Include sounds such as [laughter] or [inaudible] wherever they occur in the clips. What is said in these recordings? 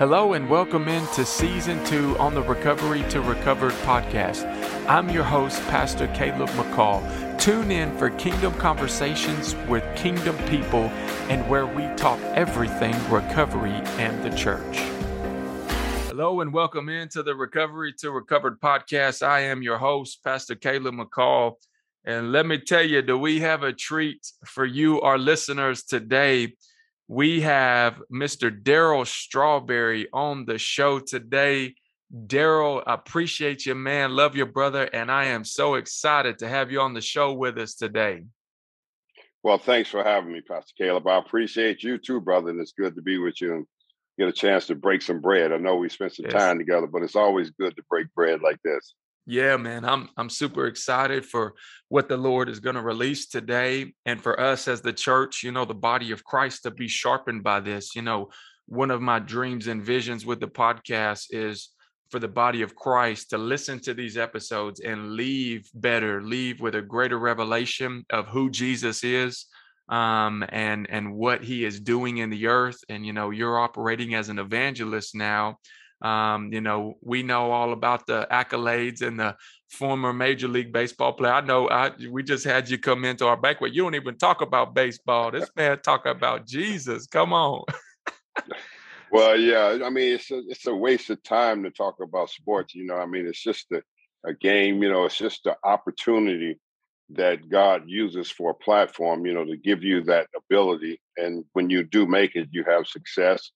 Hello and welcome into season two on the Recovery to Recovered podcast. I'm your host, Pastor Caleb McCall. Tune in for Kingdom Conversations with Kingdom people and where we talk everything recovery and the church. Hello and welcome into the Recovery to Recovered podcast. I am your host, Pastor Caleb McCall. And let me tell you, do we have a treat for you, our listeners, today? We have Mr. Darryl Strawberry on the show today. Darryl, appreciate you, man. Love your brother. And I am so excited to have you on the show with us today. Well, thanks for having me, Pastor Caleb. I appreciate you too, brother. And it's good to be with you and get a chance to break some bread. I know we spent some yes. time together, but it's always good to break bread like this. Yeah, man, I'm I'm super excited for what the Lord is going to release today and for us as the church, you know, the body of Christ to be sharpened by this. You know, one of my dreams and visions with the podcast is for the body of Christ to listen to these episodes and leave better, leave with a greater revelation of who Jesus is um, and and what he is doing in the earth. And you know, you're operating as an evangelist now um, you know, we know all about the accolades and the former Major League Baseball player. I know I, we just had you come into our banquet. You don't even talk about baseball. This [laughs] man talk about Jesus. Come on. well, yeah. I mean, it's a, it's a waste of time to talk about sports. You know, I mean, it's just a, a game. You know, it's just an opportunity that God uses for a platform. You know, to give you that ability, and when you do make it, you have success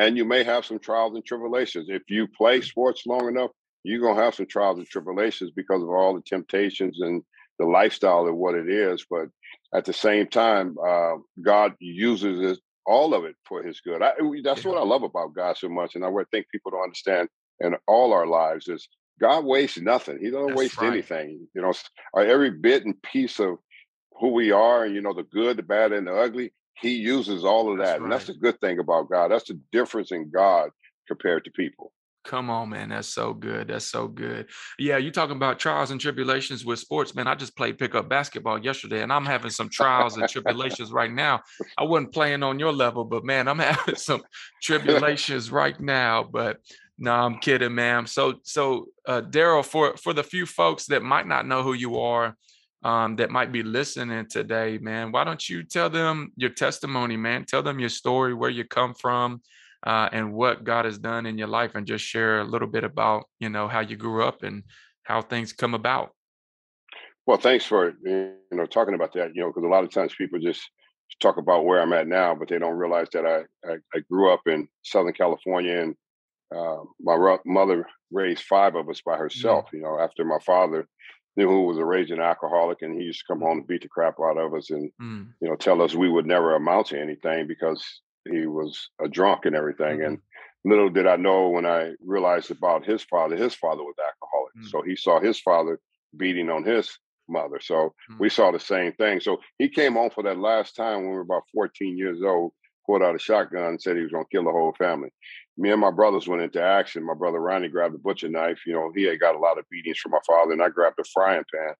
and you may have some trials and tribulations. If you play sports long enough, you're gonna have some trials and tribulations because of all the temptations and the lifestyle of what it is. But at the same time, uh, God uses it, all of it for His good. I, that's what I love about God so much, and I think people don't understand in all our lives is God wastes nothing. He doesn't that's waste right. anything. You know, every bit and piece of who we are, and you know, the good, the bad, and the ugly he uses all of that. That's right. And that's the good thing about God. That's the difference in God compared to people. Come on, man. That's so good. That's so good. Yeah, you talking about trials and tribulations with sports, man. I just played pickup basketball yesterday and I'm having some trials and [laughs] tribulations right now. I wasn't playing on your level, but man, I'm [laughs] having some tribulations right now. But no, I'm kidding, ma'am. So so uh Darryl, for for the few folks that might not know who you are, um, that might be listening today, man, why don't you tell them your testimony, man? Tell them your story, where you come from, uh, and what God has done in your life, and just share a little bit about, you know, how you grew up and how things come about. Well, thanks for you know talking about that. You know, because a lot of times people just talk about where I'm at now, but they don't realize that I I, I grew up in Southern California, and uh, my mother raised five of us by herself. Mm-hmm. You know, after my father knew who was a raging alcoholic, and he used to come home and beat the crap out of us, and mm. you know, tell us we would never amount to anything because he was a drunk and everything. Mm-hmm. And little did I know when I realized about his father, his father was alcoholic, mm. so he saw his father beating on his mother. So mm. we saw the same thing. So he came home for that last time when we were about 14 years old, pulled out a shotgun and said he was going to kill the whole family me and my brothers went into action. My brother Ronnie grabbed a butcher knife. You know, he had got a lot of beatings from my father, and I grabbed a frying pan.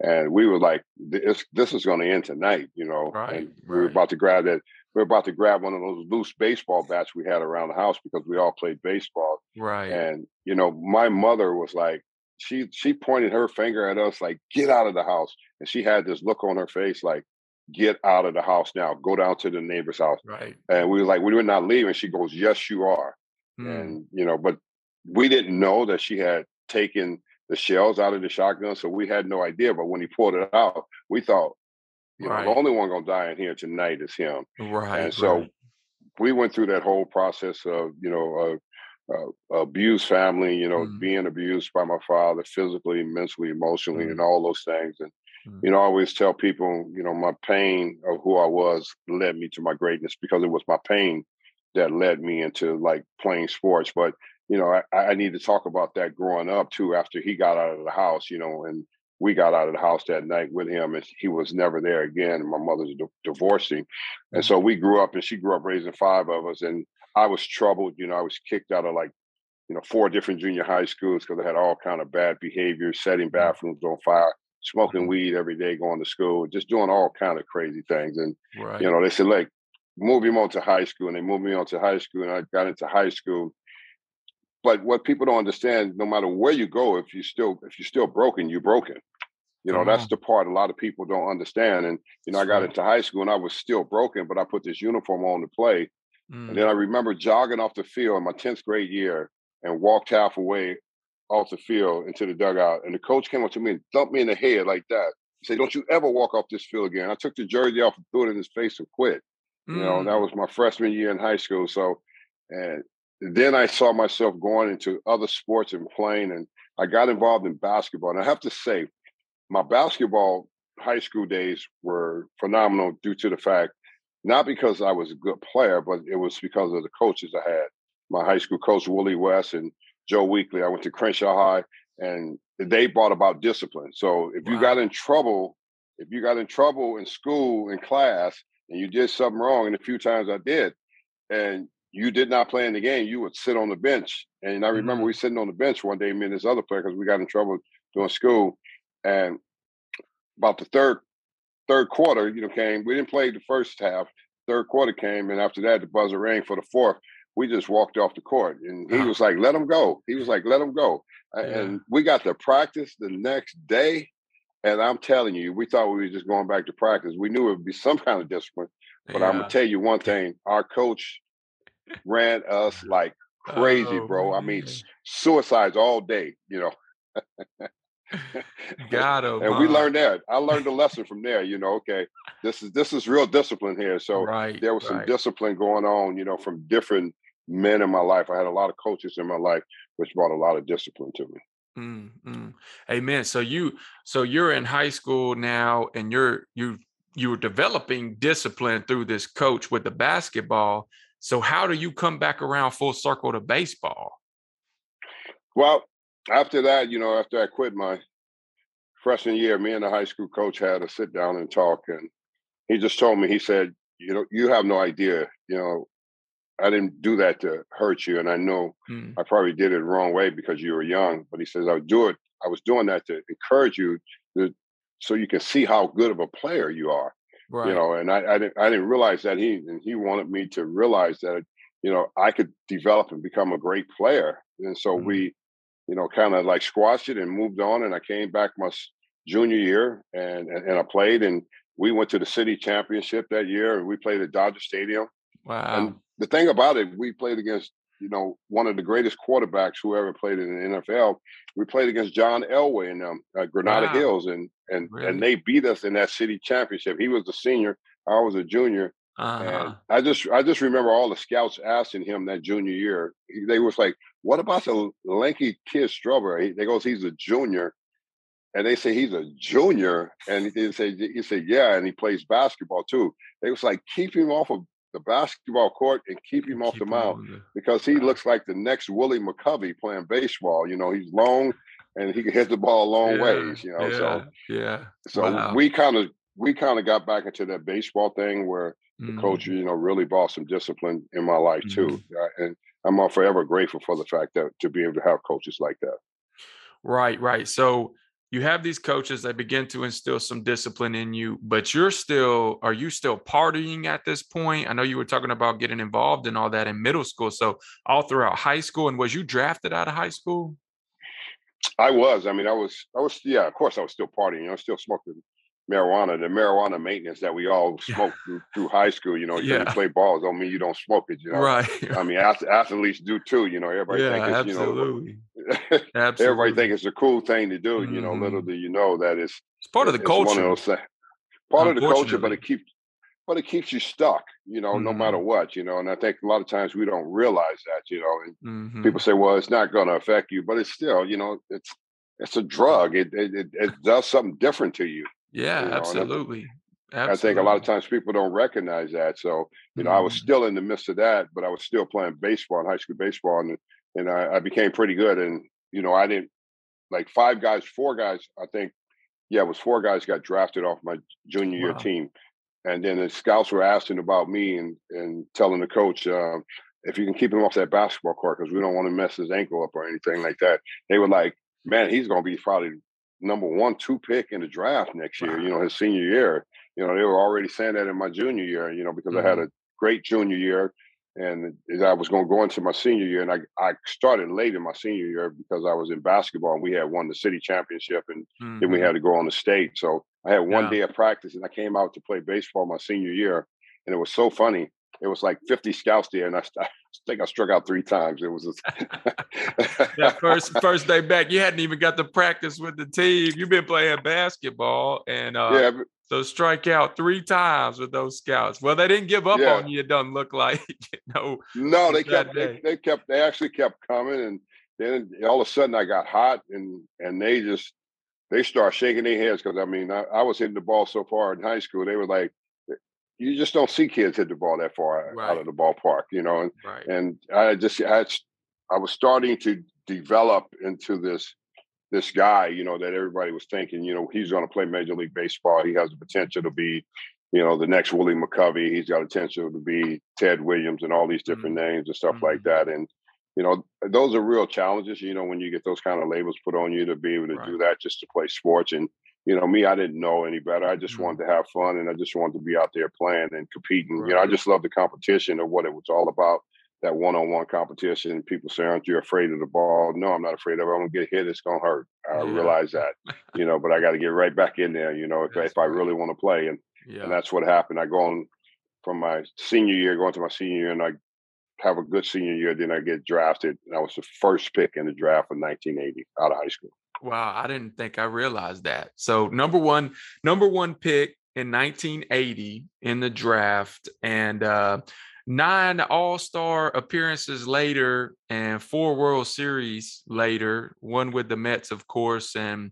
And we were like, "This, this is going to end tonight," you know. Right, and we were about to grab that. We were about to grab one of those loose baseball bats we had around the house because we all played baseball. Right. And you know, my mother was like, she she pointed her finger at us like, "Get out of the house!" And she had this look on her face like, get out of the house now. Go down to the neighbor's house. Right. And we were like, we were not leaving. She goes, yes, you are. Mm. And, you know, but we didn't know that she had taken the shells out of the shotgun. So we had no idea. But when he pulled it out, we thought, you right. know, the only one gonna die in here tonight is him. Right. And so right. we went through that whole process of, you know, uh, uh, abused family, you know, mm. being abused by my father physically, mentally, emotionally, mm. and all those things. And. You know, I always tell people, you know, my pain of who I was led me to my greatness because it was my pain that led me into like playing sports. But you know, I, I need to talk about that growing up too. After he got out of the house, you know, and we got out of the house that night with him, and he was never there again. My mother's di- divorcing, and mm. so we grew up, and she grew up raising five of us, and I was troubled. You know, I was kicked out of like you know four different junior high schools because I had all kind of bad behavior, setting mm. bathrooms on fire, smoking weed every day, going to school, just doing all kind of crazy things. And right. you know, they said, like, move him on to high school, and they moved me on to high school, and I got into high school, but what people don't understand, no matter where you go, if you still if you're still broken, you're broken. You know, that's the part a lot of people don't understand. And you know, I got into high school and I was still broken, but I put this uniform on to play. Mm. And then I remember jogging off the field in my 10th grade year and walked halfway off the field into the dugout. And the coach came up to me and thumped me in the head like that. He said, Don't you ever walk off this field again. I took the jersey off and threw it in his face and quit. Mm. You know, that mm. was my freshman year in high school. So and then I saw myself going into other sports and playing, and I got involved in basketball. And I have to say, my basketball high school days were phenomenal due to the fact, not because I was a good player, but it was because of the coaches I had. My high school coach, Willie West, and Joe Weekly. I went to Crenshaw High, and they brought about discipline. So if wow. you got in trouble, if you got in trouble in school, in class, and you did something wrong, and a few times I did, and you did not play in the game, you would sit on the bench. And I remember mm-hmm. we sitting on the bench one day, me and this other player, because we got in trouble doing school. And about the third third quarter, you know, came. We didn't play the first half. Third quarter came, and after that, the buzzer rang for the fourth. We just walked off the court, and he was like, "Let him go." He was like, "Let him go." Yeah. And we got to practice the next day. And I'm telling you, we thought we were just going back to practice. We knew it would be [laughs] some kind of discipline. But yeah. I'm gonna tell you one thing: our coach ran us [laughs] like crazy, oh, bro. Man. I mean, suicides all day, you know. [laughs] Got him. and we learned that. I learned a lesson from there. You know, okay, this is this is real discipline here. So right, there was some discipline going on. You know, from different men in my life. I had a lot of coaches in my life, which brought a lot of discipline to me. Mm, mm. Amen. So you, so you're in high school now, and you're you you were developing discipline through this coach with the basketball. So how do you come back around full circle to baseball? Well, after that, you know, after I quit my freshman year, me and the high school coach had a sit down and talk, and he just told me, he said, you know, you have no idea, you know, I didn't do that to hurt you, and I know mm. I probably did it the wrong way because you were young. But he says I would do it. I was doing that to encourage you, to, so you can see how good of a player you are. Right. You know, and I, I didn't I didn't realize that he and he wanted me to realize that you know I could develop and become a great player. And so mm-hmm. we, you know, kind of like squashed it and moved on. And I came back my junior year and, and and I played and we went to the city championship that year and we played at Dodger Stadium. Wow. And the thing about it, we played against you know, one of the greatest quarterbacks who ever played in the NFL. We played against John Elway in um, uh, Granada wow. Hills, and and really? and they beat us in that city championship. He was a senior, I was a junior, uh-huh. and I just I just remember all the scouts asking him that junior year. He, they was like, "What about the lanky kid Strawberry?" They goes, "He's a junior." And they say he's a junior, and he said he said yeah, and he plays basketball too. They was like keep him off of the basketball court and keep him off the mound because he looks like the next Willie McCovey playing baseball. You know, he's long and he can hit the ball a long yeah, ways. You know, yeah, so yeah. So wow. we kind of we kind of got back into that baseball thing where the mm-hmm. coach, you know, really brought some discipline in my life too, mm-hmm. and I'm forever grateful for the fact that to be able to have coaches like that. Right, right. So you have these coaches that begin to instill some discipline in you, but you're still, are you still partying at this point? I know you were talking about getting involved in all that in middle school. So all throughout high school, and was you drafted out of high school? I was. I mean, I was, I was, yeah, of course I was still partying. You know, still smoking marijuana, the marijuana maintenance that we all smoked through, through, high school. You know, yeah. you play balls don't mean you don't smoke it. You know, right? I mean, athletes do too. You know, everybody yeah, think it's absolutely. you know, absolutely. [laughs] everybody think it's a cool thing to do. Mm-hmm. You know, little mm-hmm. do you know that it's it's part of the culture. Of those, part of the culture, but it keeps but it keeps you stuck. You know, mm-hmm. no matter mm-hmm. what. You know, and I think a lot of times we don't realize that. You know, and mm-hmm. people say, well, it's not going to affect you, but it's still, you know, it's it's a drug. It, it it does something different to you. Yeah, you know? absolutely. I, I think a lot of times people don't recognize that. So, you know, mm. I was mm-hmm. still in the midst of that, but I was still playing baseball in high school baseball, and and I, I became pretty good. And you know, I didn't like five guys, four guys. I think, yeah, it was four guys got drafted off my junior year team, and then the scouts were asking about me and and telling the coach. Uh, if you can keep him off that basketball court, because we don't want to mess his ankle up or anything like that. They were like, man, he's going to be probably number one, two pick in the draft next year, you know, his senior year. You know, they were already saying that in my junior year, you know, because mm-hmm. I had mm-hmm. a great junior year. and I was going to go into my senior year, and I, I started late in my senior year because I was in basketball and we had won the city championship, and mm-hmm. then we mm-hmm. had to go on the state. So I had one yeah. day of practice, and I came out to play baseball my senior year, and it was so funny. It was like 50 scouts there, and I, I [laughs] think I struck out three times. It was [laughs] that first first day back. You hadn't even got to practice with the team. You've been playing basketball, and uh, yeah, so strike out three times with those scouts. Well, they didn't give up yeah. on you. It doesn't look like [laughs] know. No, they kept they, they, kept they actually kept coming, and then all of a sudden I got hot, and and they just they start shaking their heads because I mean I, I, was hitting the ball so far in high school. They were like, you just don't see kids hit the ball that far right. out of the ballpark, you know. And right. and I just I I was starting to develop into this this guy, you know, that everybody was thinking, you know, he's going to play Major League Baseball. He has the potential to be, you know, the next Willie McCovey. He's got potential to be Ted Williams and all these different mm-hmm. names and stuff mm-hmm. like that. And, you know, those are real challenges, you know, when you get those kind of labels put on you to be able to right. do that just to play sports. And, you know, me, I didn't know any better. I just mm-hmm. wanted to have fun and I just wanted to be out there playing and competing. Right. You know, I just love the competition of what it was all about that one-on-one competition. People say, "Aren't you afraid of the ball?" No, I'm not afraid of it. I'm gonna get hit. It's gonna hurt. I yeah. realize that, you know. But I got to get right back in there, you know, if, if I really want to play. And yeah. and that's what happened. I go on from my senior year, going to my senior year, and I have a good senior year. Then I get drafted, and I was the first pick in the draft of 1980 out of high school. Wow, I didn't think I realized that. So number one, number one pick in 1980 in the draft, and uh, nine All Star appearances later and four World Series later, one with the Mets, of course, and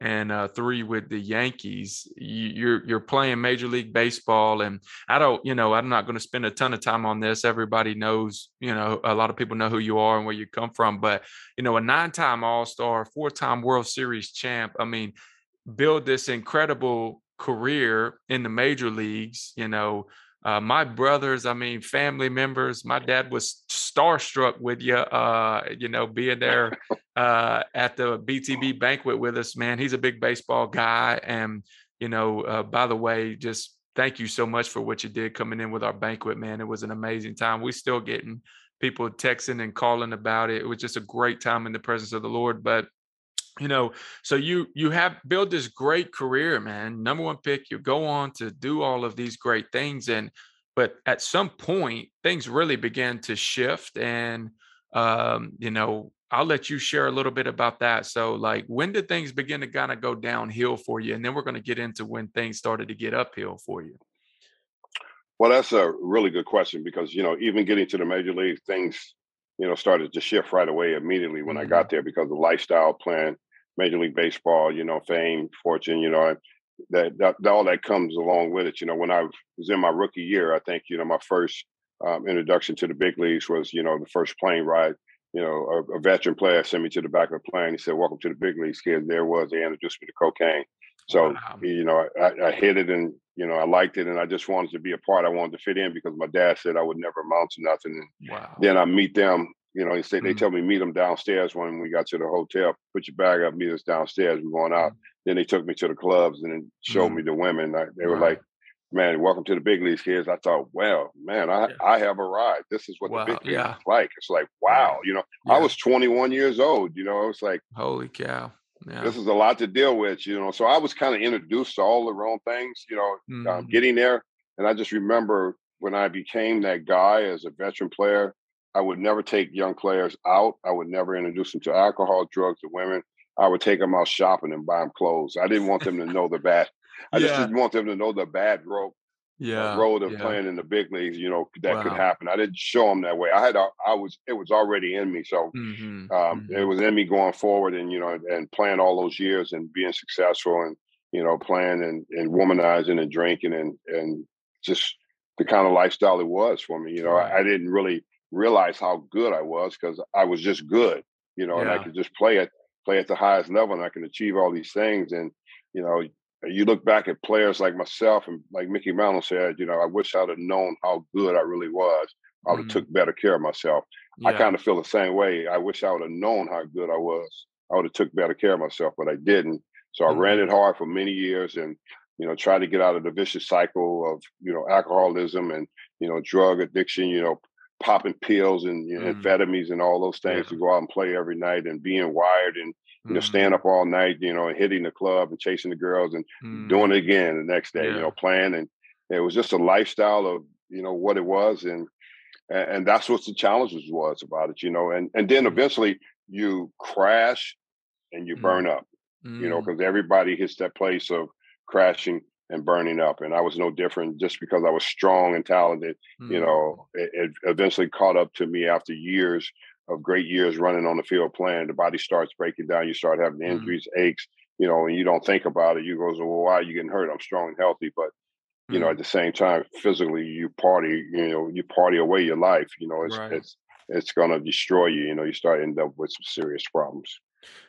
and uh, three with the Yankees. You, are you're playing Major League Baseball, and I don't, you know, I'm not going to spend a ton of time on this. Everybody knows, you know, a lot of people know who you are and where you come from. But you know, a nine-time All Star, four-time World Series champ. I mean, build this incredible career in the major leagues. You know, uh, my brothers, I mean, family members. My dad was starstruck with you, uh, you know, being there [laughs] uh, at the BTB banquet with us, man. He's a big baseball guy. And, you know, uh, by the way, just thank you so much for what you did coming in with our banquet, man. It was an amazing time. We're still getting people texting and calling about it. It was just a great time in the presence of the Lord. But you know so you you have built this great career man. Number one pick you go on to do all of these great things and but at some point things really began to shift and um you know i'll let you share a little bit about that. So like when did things begin to kind of go downhill for you? And then we're going to get into when things started to get uphill for you. Well that's a really good question because you know even getting to the major league things you know started to shift right away immediately when mm-hmm. i got there because the lifestyle plan Major League Baseball, you know, fame, fortune, you know, that, that, all that comes along with it. You know, when I was in my rookie year, I think you know my first um, introduction to the big leagues was you know the first plane ride. You know, a, a, veteran player sent me to the back of the plane. He said, "Welcome to the big leagues, kid." There was they introduced me to cocaine. So wow. you know, I, I hit it and you know I liked it, and I just wanted to be a part. I wanted to fit in because my dad said I would never amount to nothing. And wow. then I meet them you know, they say mm-hmm. they tell me meet them downstairs when we got to the hotel. Put your bag up, meet us downstairs. We're going out. Mm-hmm. Then they took me to the clubs and then showed mm-hmm. me the women. I, they were like, "Man, welcome to the big leagues, kids." I thought, well, man, I yeah. I have arrived. This is what wow. the big leagues yeah. is like. It's like, wow, you know, yeah. I was 21 years old. You know, it's like, holy cow. Yeah. This is a lot to deal with, you know. So I was kind of introduced to all the wrong things, you know, um, mm-hmm. getting there. And I just remember when I became that guy as a veteran player, I would never take young players out. I would never introduce them to alcohol, drugs, or women. I would take them out shopping and buy them clothes. I didn't want them to know the bad. [laughs] I yeah. just didn't want them to know the bad road. Uh, yeah, road of yeah. playing in the big leagues. You know that wow. could happen. I didn't show them that way. I had. I was. It was already in me. So mm-hmm. Um, mm-hmm. it was in me going forward, and you know, and playing all those years and being successful, and you know, playing and, and womanizing and drinking and and just the kind of lifestyle it was for me. You know, right. I, I didn't really realize how good I was because I was just good, you know, yeah. and I could just play it, play at the highest level, and I can achieve all these things. And you know, you look back at players like myself and like Mickey Mantle said, you know, I wish I'd have known how good I really was. I would have mm-hmm. took better care of myself. Yeah. I kind of feel the same way. I wish I would have known how good I was. I would have took better care of myself, but I didn't. So mm-hmm. I ran it hard for many years and you know tried to get out of the vicious cycle of you know alcoholism and you know drug addiction you know popping pills and you know, Mm. amphetamines and all those things Yeah. to go out and play every night and being wired and you know staying up all night, you know, and hitting the club and chasing the girls and Mhm. doing it again the next day, you know, playing and it was just a lifestyle of you know what it was and and, that's what the challenges was about it, you know, and and then Mhm. eventually you crash and you Mm. burn up you know, Mm. because everybody hits that place of crashing and burning up. And I was no different just because I was strong and talented, you Mm. know, it, it eventually caught up to me after years of great years running on the field playing. The body starts breaking down, you start having Mm. injuries, aches, you know, and you don't think about it. You go, well, why are you getting hurt? I'm strong and healthy. But, you know, Mm. at the same time, physically you party, you know, you party away your life, you know, it's Right. it's it's gonna destroy you, you know, you start end up with some serious problems.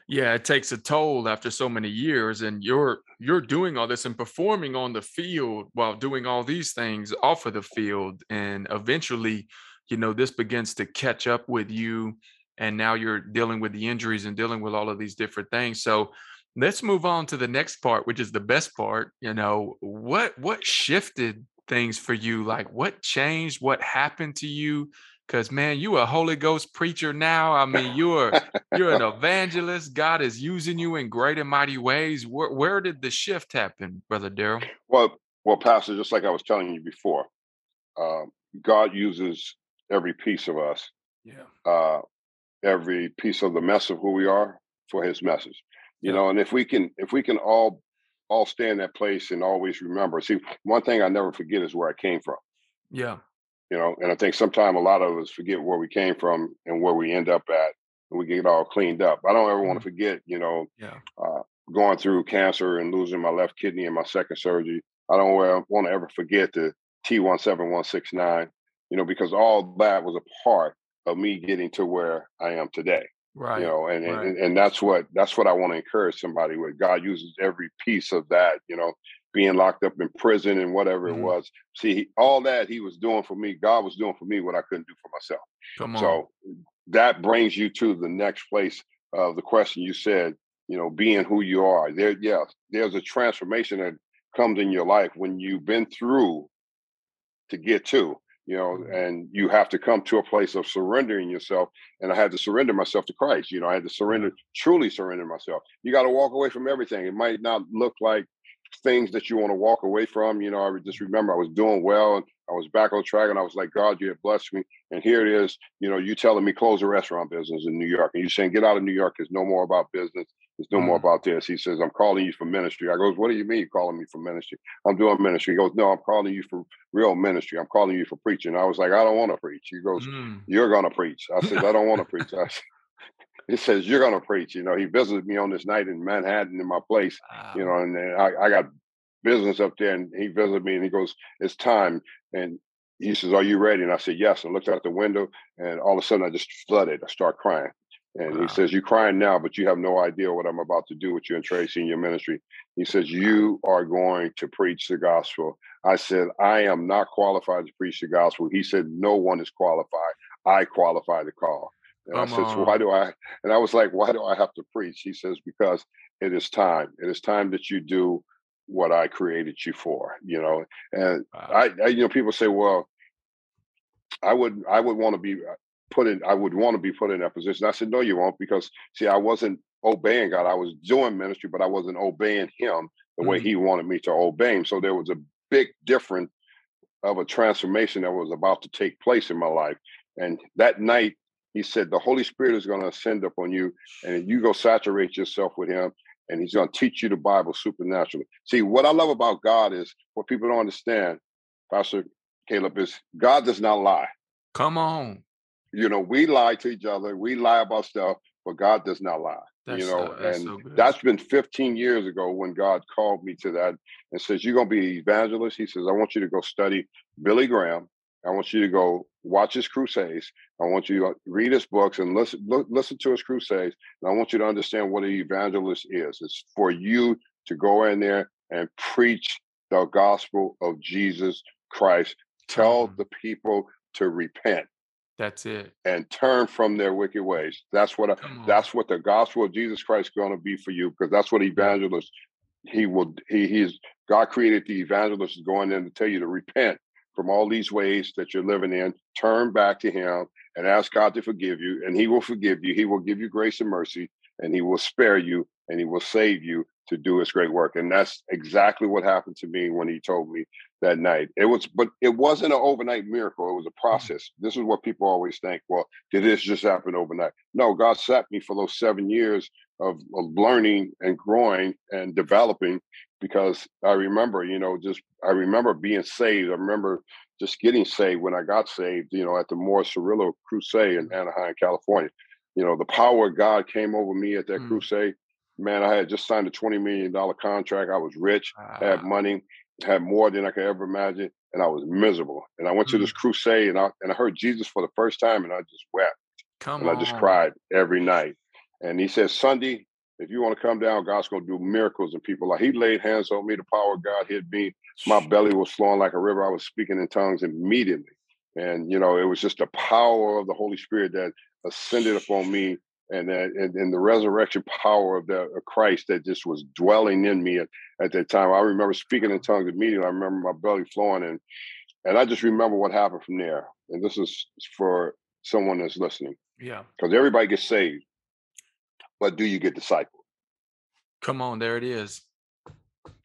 Yeah, it takes a toll after so many years, and you're you're doing all this and performing on the field while doing all these things off of the field, and eventually, you know, this begins to catch up with you, and now you're dealing with the injuries and dealing with all of these different things. So let's move on to the next part, which is the best part. You know, what what shifted things for you? Like what changed? What happened to you? Because man, you a Holy Ghost preacher now. I mean, you're you're an evangelist. God is using you in great and mighty ways. Where, where did the shift happen, Brother Darryl? Well, well, Pastor, just like I was telling you before, um, God uses every piece of us, Yeah. uh, every piece of the mess of who we are for His message. You Yeah. know, and if we can, if we can all all stay in that place and always remember. See, one thing I never forget is where I came from. Yeah. You know, and I think sometimes a lot of us forget where we came from and where we end up at, and we get all cleaned up. I don't ever want to forget. You know, Yeah. uh, going through cancer and losing my left kidney in my second surgery. I don't want to ever forget the T17169, you know, because all that was a part of me getting to where I am today. Right. You know, and, right. and and that's what that's what I want to encourage somebody with. God uses every piece of that, you know, being locked up in prison and whatever Mhm. it was. See, he- all that he was doing for me, God was doing for me what I couldn't do for myself. Come on. So that brings you to the next place of the question you said, you know, being who you are. There, yeah, there's a transformation that comes in your life when you've been through to get to, you know, Mhm. and you have to come to a place of surrendering yourself. And I had to surrender myself to Christ. You know, I had to surrender, truly surrender myself. You got to walk away from everything. It might not look like things that you want to walk away from. You know, I just remember I was doing well and I was back on track and I was like, God, you have blessed me. And here it is, you know, you telling me close a restaurant business in New York. And you saying, get out of New York. It's no more about business. It's no more Mhm. about this. He says, I'm calling you for ministry. I goes, what do you mean you're calling me for ministry? I'm doing ministry. He goes, no, I'm calling you for real ministry. I'm calling you for preaching. I was like, I don't want to preach. He goes, Mm. you're going to preach. I said, I don't want to preach. [laughs] I said, he says, you're going to preach. You know, he visited me on this night in Manhattan in my place, you know, and then I, I got business up there and he visited me and he goes, it's time. And he says, are you ready? And I said, yes. And looked out the window and all of a sudden I just flooded. I start crying. And Wow. he says, you're crying now, but you have no idea what I'm about to do with you and Tracy in your ministry. He says, you are going to preach the gospel. I said, I am not qualified to preach the gospel. He said, no one is qualified. I qualify the call. And I Come said, why do I? And I was like, why do I have to preach? He says, because it is time. It is time that you do what I created you for, you know. And Wow. I, I you know, people say, well, I would, I would want to be put in, I would want to be put in that position. I said, no, you won't, because see, I wasn't obeying God. I was doing ministry, but I wasn't obeying Him the way Mm. He wanted me to obey Him. So there was a big difference of a transformation that was about to take place in my life. And that night, he said, The Holy Spirit is going to ascend upon you, and you go saturate yourself with Him, and He's going to teach you the Bible supernaturally. See, what I love about God is what people don't understand, Pastor Caleb, is God does not lie. Come on. You know, we lie to each other, we lie about stuff, but God does not lie. That's you know, so, that's and so that's been 15 years ago when God called me to that and says, You're going to be an evangelist. He says, I want you to go study Billy Graham. I want you to go watch his crusades. I want you to read his books and listen, look, listen to his crusades. And I want you to understand what an evangelist is. It's for you to go in there and preach the gospel of Jesus Christ. Tell the people to repent That's it. and turn from their wicked ways. That's what on. that's what the gospel of Jesus Christ is going to be for you because that's what evangelist he will he he's God created the evangelist is going in to tell you to repent from all these ways that you're living in. Turn back to Him and ask God to forgive you, and He will forgive you. He will give you grace and mercy, and He will spare you, and He will save you to do His great work. And that's exactly what happened to me when He told me that night. It was, but it wasn't an overnight miracle. It was a mm-hmm. process. This is what people always think. Well, did this just happen overnight? No, God sat me for those seven years of, of learning and growing and developing because I remember, you know, just I remember being saved. I remember just getting saved when I got saved, you know, at the Morris Cerullo Crusade in Anaheim, California. You know, the power of God came over me at that mm. crusade. Man, I had just signed a $20 million contract. I was rich, had money, had more than I could ever imagine, and I was miserable. And I went mm. to this mm. crusade and I and I heard Jesus for the first time and I just wept. Come and on. I just cried every night. And he said, Sunday, if you want to come down, God's going to do miracles. And people like, he laid hands on me. The power of God hit me. My belly was flowing like a river. I was speaking in tongues immediately. And, you know, it was just the power of the Holy Spirit that ascended upon me and, that, and, and the resurrection power of the of Christ that just was dwelling in me at, at that time. I remember speaking in tongues immediately. I remember my belly flowing and, and I just remember what happened from there. And this is for someone that's listening. Yeah. Because everybody gets saved but do you get discipled? Come on, there it is.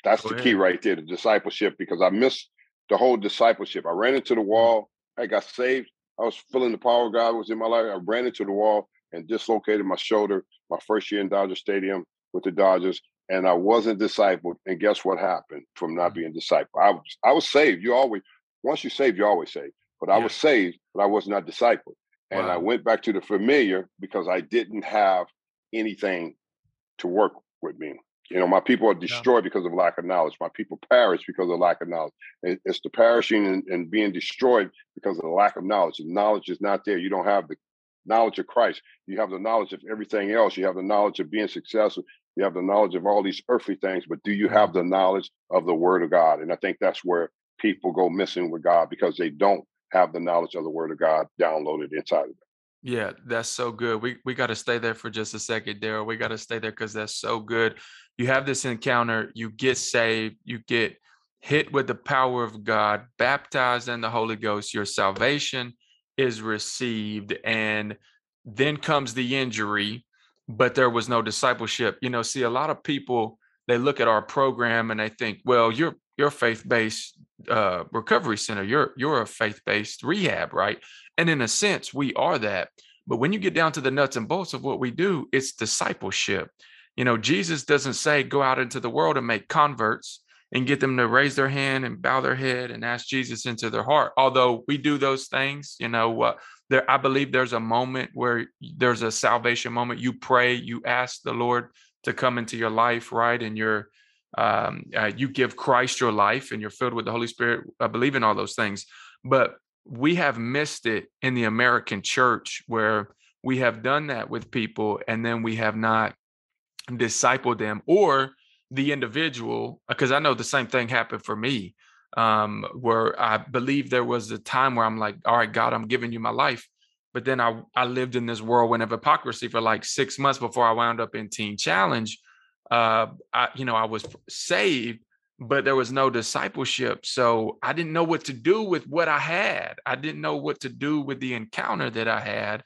That's Go the ahead. key right there, the discipleship, because I missed the whole discipleship. I ran into the mm. wall. I got saved. I was feeling the power of God was in my life. I ran into the wall and dislocated my shoulder my first year in Dodger Stadium with the Dodgers. And I wasn't discipled. And guess what happened from not mm. being discipled? I was I was saved. You always once you saved, you always saved. But I yeah. was saved, but I was not discipled. And wow. I went back to the familiar because I didn't have anything to work with me. You know, my people are destroyed because of lack of knowledge. My people perish because of lack of knowledge. It's the perishing and, and being destroyed because of the lack of knowledge. The knowledge is not there. You don't have the knowledge of Christ. You have the knowledge of everything else. You have the knowledge of being successful. You have the knowledge of all these earthly things, but do you mm-hmm. have the knowledge of the Word of God? And I think that's where people go missing with God because they don't have the knowledge of the Word of God downloaded inside of them. Yeah, that's so good. We we got to stay there for just a second, Darryl. We got to stay there because that's so good. You have this encounter, you get saved, you get hit with the power of God, baptized in the Holy Ghost, your salvation is received, and then comes the injury, but there was no discipleship. You know, see, a lot of people they look at our program and they think, well, you're you're faith-based uh, recovery center. You're you're a faith-based rehab, right? And in a sense, we are that. But when you get down to the nuts and bolts of what we do, it's discipleship. You know, Jesus doesn't say go out into the world and make converts and get them to raise their hand and bow their head and ask Jesus into their heart. Although we do those things, you know, uh, there I believe there's a moment where there's a salvation moment. You pray, you ask the Lord to come into your life, right? And you're um, uh, you give Christ your life and you're filled with the Holy Spirit. I believe in all those things. But we have missed it in the American church where we have done that with people and then we have not discipled them or the individual because I know the same thing happened for me um, where I believe there was a time where I'm like, all right, God, I'm giving you my life. But then I, I lived in this whirlwind of hypocrisy for like six months before I wound up in Teen Challenge. Uh, I, you know, I was saved, but there was no discipleship. So I didn't know what to do with what I had. I didn't know what to do with the encounter that I had.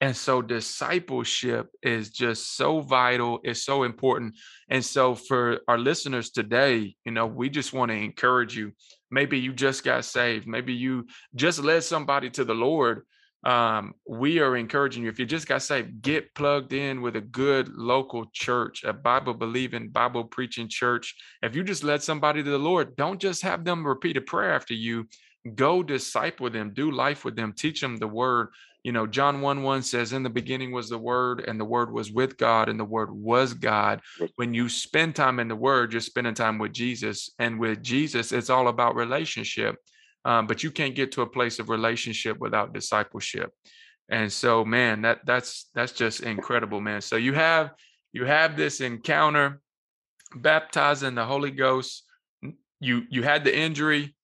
And so discipleship is just so vital, it's so important. And so for our listeners today, you know, we just want to encourage you. Maybe you just got saved, maybe you just led somebody to the Lord um, we are encouraging you if you just got saved get plugged in with a good local church a bible believing bible preaching church. If you just led somebody to the lord don't just have them repeat a prayer after you. Go disciple them do life with them teach them the word. You know john 1 1 says in the beginning was the word and the word was with god and the word was god. When you spend time in the word you're spending time with jesus and with jesus it's all about relationship um, but you can't get to a place of relationship without discipleship. And so man that that's that's just incredible man. So you have you have this encounter baptized in the holy ghost. You you had the injury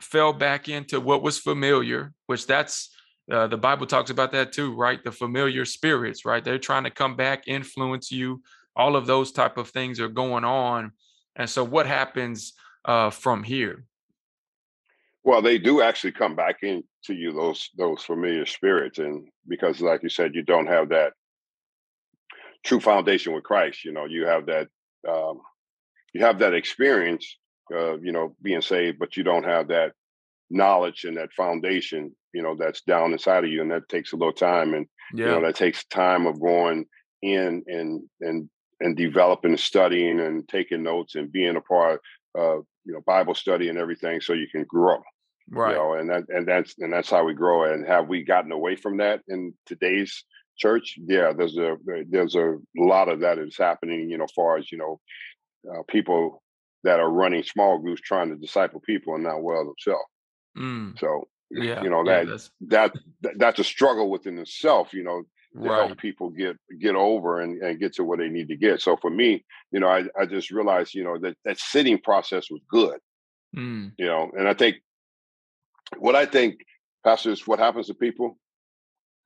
fell back into what was familiar which that's uh, the bible talks about that too right? The familiar spirits right? They're trying to come back influence you. All of those type of things are going on. And so what happens uh, from here Well, they do actually come back into you those those familiar spirits, and because, like you said, you don't have that true foundation with Christ. You know, you have that um, you have that experience of you know being saved, but you don't have that knowledge and that foundation. You know, that's down inside of you, and that takes a little time, and yeah. you know that takes time of going in and and and developing and studying and taking notes and being a part of you know Bible study and everything, so you can grow. Right. You know, and that and that's and that's how we grow. And have we gotten away from that in today's church? Yeah, there's a there's a lot of that is happening. You know, far as you know, uh, people that are running small groups trying to disciple people and not well themselves. Mm. So yeah, you know that yeah, that that's a struggle within itself. You know, to right. help people get get over and, and get to where they need to get. So for me, you know, I, I just realized, you know, that that sitting process was good. Mm. You know, and I think what I think, pastors, what happens to people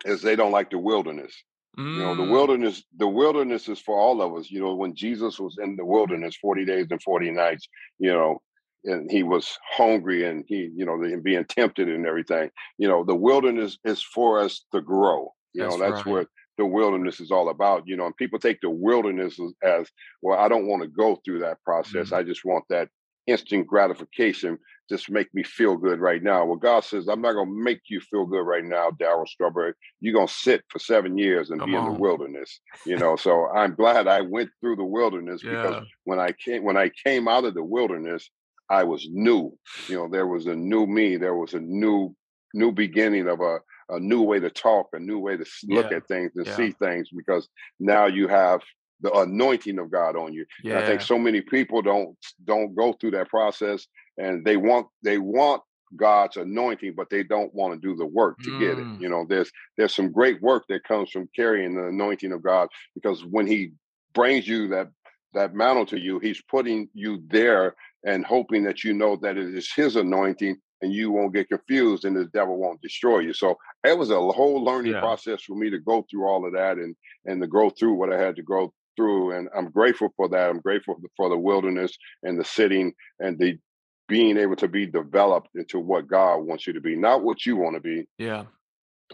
is they don't like the wilderness. Mm. You know, the mm. wilderness, the wilderness is for all of us. You know, when Jesus was in the wilderness 40 days and 40 nights, you know, and he was hungry and he, you know, and being tempted and everything. You know, the wilderness is for us to grow. You that's know, that's right. what the wilderness is all about. You know, and people take the wilderness as, as well, I don't want to go through that process. Mm. I just want that instant gratification just make me feel good right now. Well, God says, I'm not going to make you feel good right now, Darryl Strawberry. You're going to sit for seven years and Come be on. in the wilderness. You know, so I'm glad I went through the wilderness yeah. because when I came when I came out of the wilderness, I was new. You know, there was a new me. There was a new new beginning of a a new way to talk, a new way to look yeah. at things and yeah. see things because now you have the anointing of God on you. Yeah. I think so many people don't don't go through that process and they want they want God's anointing, but they don't want to do the work to mm. get it. Mm. You know, there's there's some great work that comes from carrying the anointing of God because when He brings you that that mantle to you, He's putting you there and hoping that you know that it is His anointing and you won't get confused and the devil won't destroy you. So it was a whole learning yeah. process for me to go through all of that and and to go through what I had to go through. And I'm grateful for that. I'm grateful for the wilderness and the sitting and the being able to be developed into what God wants you to be, not what you want to be. Yeah.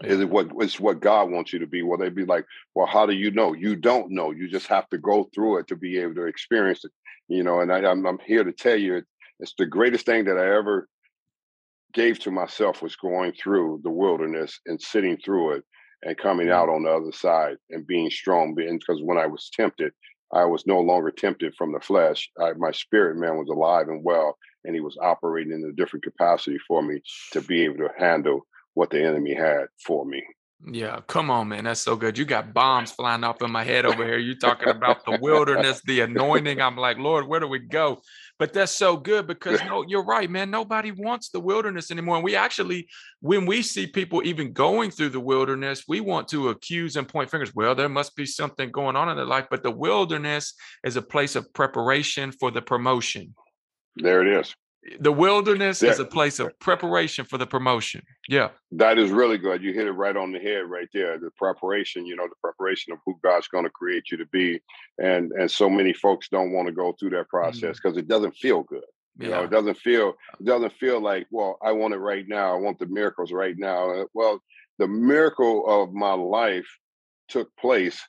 yeah. Is it what it's what God wants you to be? Well, they'd be like, well, how do you know? You don't know. You just have to go through it to be able to experience it. You know, and I, I'm I'm here to tell you, it's the greatest thing that I ever gave to myself was going through the wilderness and sitting through it and coming out on the other side and being strong. Because when I was tempted, I was no longer tempted from the flesh. I, my spirit man was alive and well, and he was operating in a different capacity for me to be able to handle what the enemy had for me. Yeah, come on, man. That's so good. You got bombs [laughs] flying off in my head over here. You talking about the wilderness, the anointing. I'm like, Lord, where do we go? But that's so good because [laughs] no, you're right, man. Nobody wants the wilderness anymore. And we actually, when we see people even going through the wilderness, we want to accuse and point fingers. Well, there must be something going on in their life. But the wilderness is a place of preparation for the promotion. There it is the wilderness is a place of preparation for the promotion. Yeah. That is really good. You hit it right on the head right there. The preparation, you know, the preparation of who God's going to create you to be. And and so many folks don't want to go through that process because mm-hmm. it doesn't feel good. You yeah. know, it doesn't feel it doesn't feel like, well, I want it right now. I want the miracles right now. Uh, well, the miracle of my life took place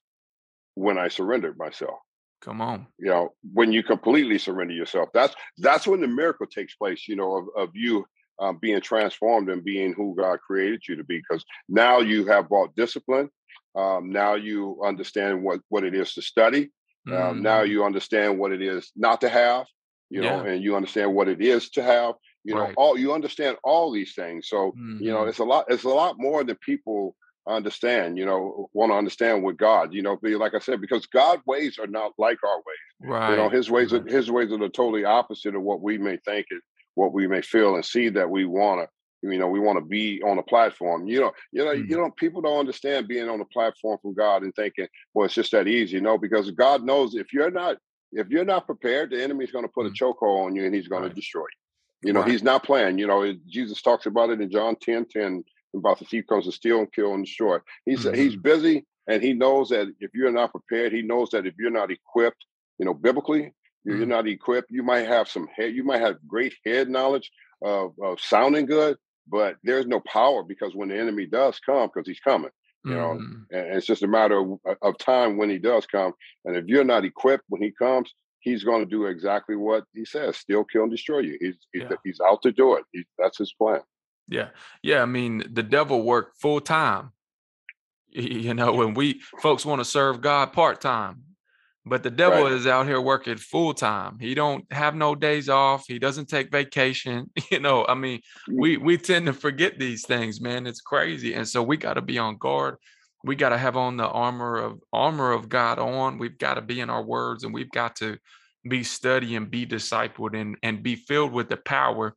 when I surrendered myself. Come on. You know, when you completely surrender yourself, that's that's when the miracle takes place, you know, of, of you um, being transformed and being who God created you to be. Because now you have brought discipline. Um, now you understand what, what it is to study. Um, mm. Now you understand what it is not to have, you know, yeah. and you understand what it is to have. You know, right. all you understand all these things. So, mm-hmm. you know, mm-hmm. it's a lot, it's a lot more than people understand, you know, want to understand with God, you know, be like I said, because God ways are not like our ways. Right. You know, his ways are his ways are the totally opposite of what we may think and what we may feel and see that we want to you know we want to be on a platform you know you know mm-hmm. you know people don't understand being on a platform from god and thinking well it's just that easy you know because god knows if you're not if you're not prepared the enemy's going to put mm-hmm. a chokehold on you and he's going right. to destroy you you know right. he's not playing you know jesus talks about it in john 10 10 about the thief comes to steal and kill and destroy. He's mm-hmm. he's busy and he knows that if you're not prepared, he knows that if you're not equipped, you know, biblically, mm-hmm. you're not equipped. You might have some head, you might have great head knowledge, of, of sounding good, but there's no power because when the enemy does come, because he's coming, you know, mm. and it's just a matter of, of time when he does come. And if you're not equipped when he comes, he's going to do exactly what he says: steal, kill, and destroy you. He's he's, yeah. he's out to do it. He, that's his plan. Yeah, yeah. I mean, the devil worked full time. You know, when we folks want to serve God part time, but the devil right. is out here working full time. He don't have no days off. He doesn't take vacation. [laughs] You know, I mean, we we tend to forget these things, man. It's crazy, and so we got to be on guard. We got to have on the armor of armor of God on. We've got to be in our words, and we've got to be studying, be discipled, and and be filled with the power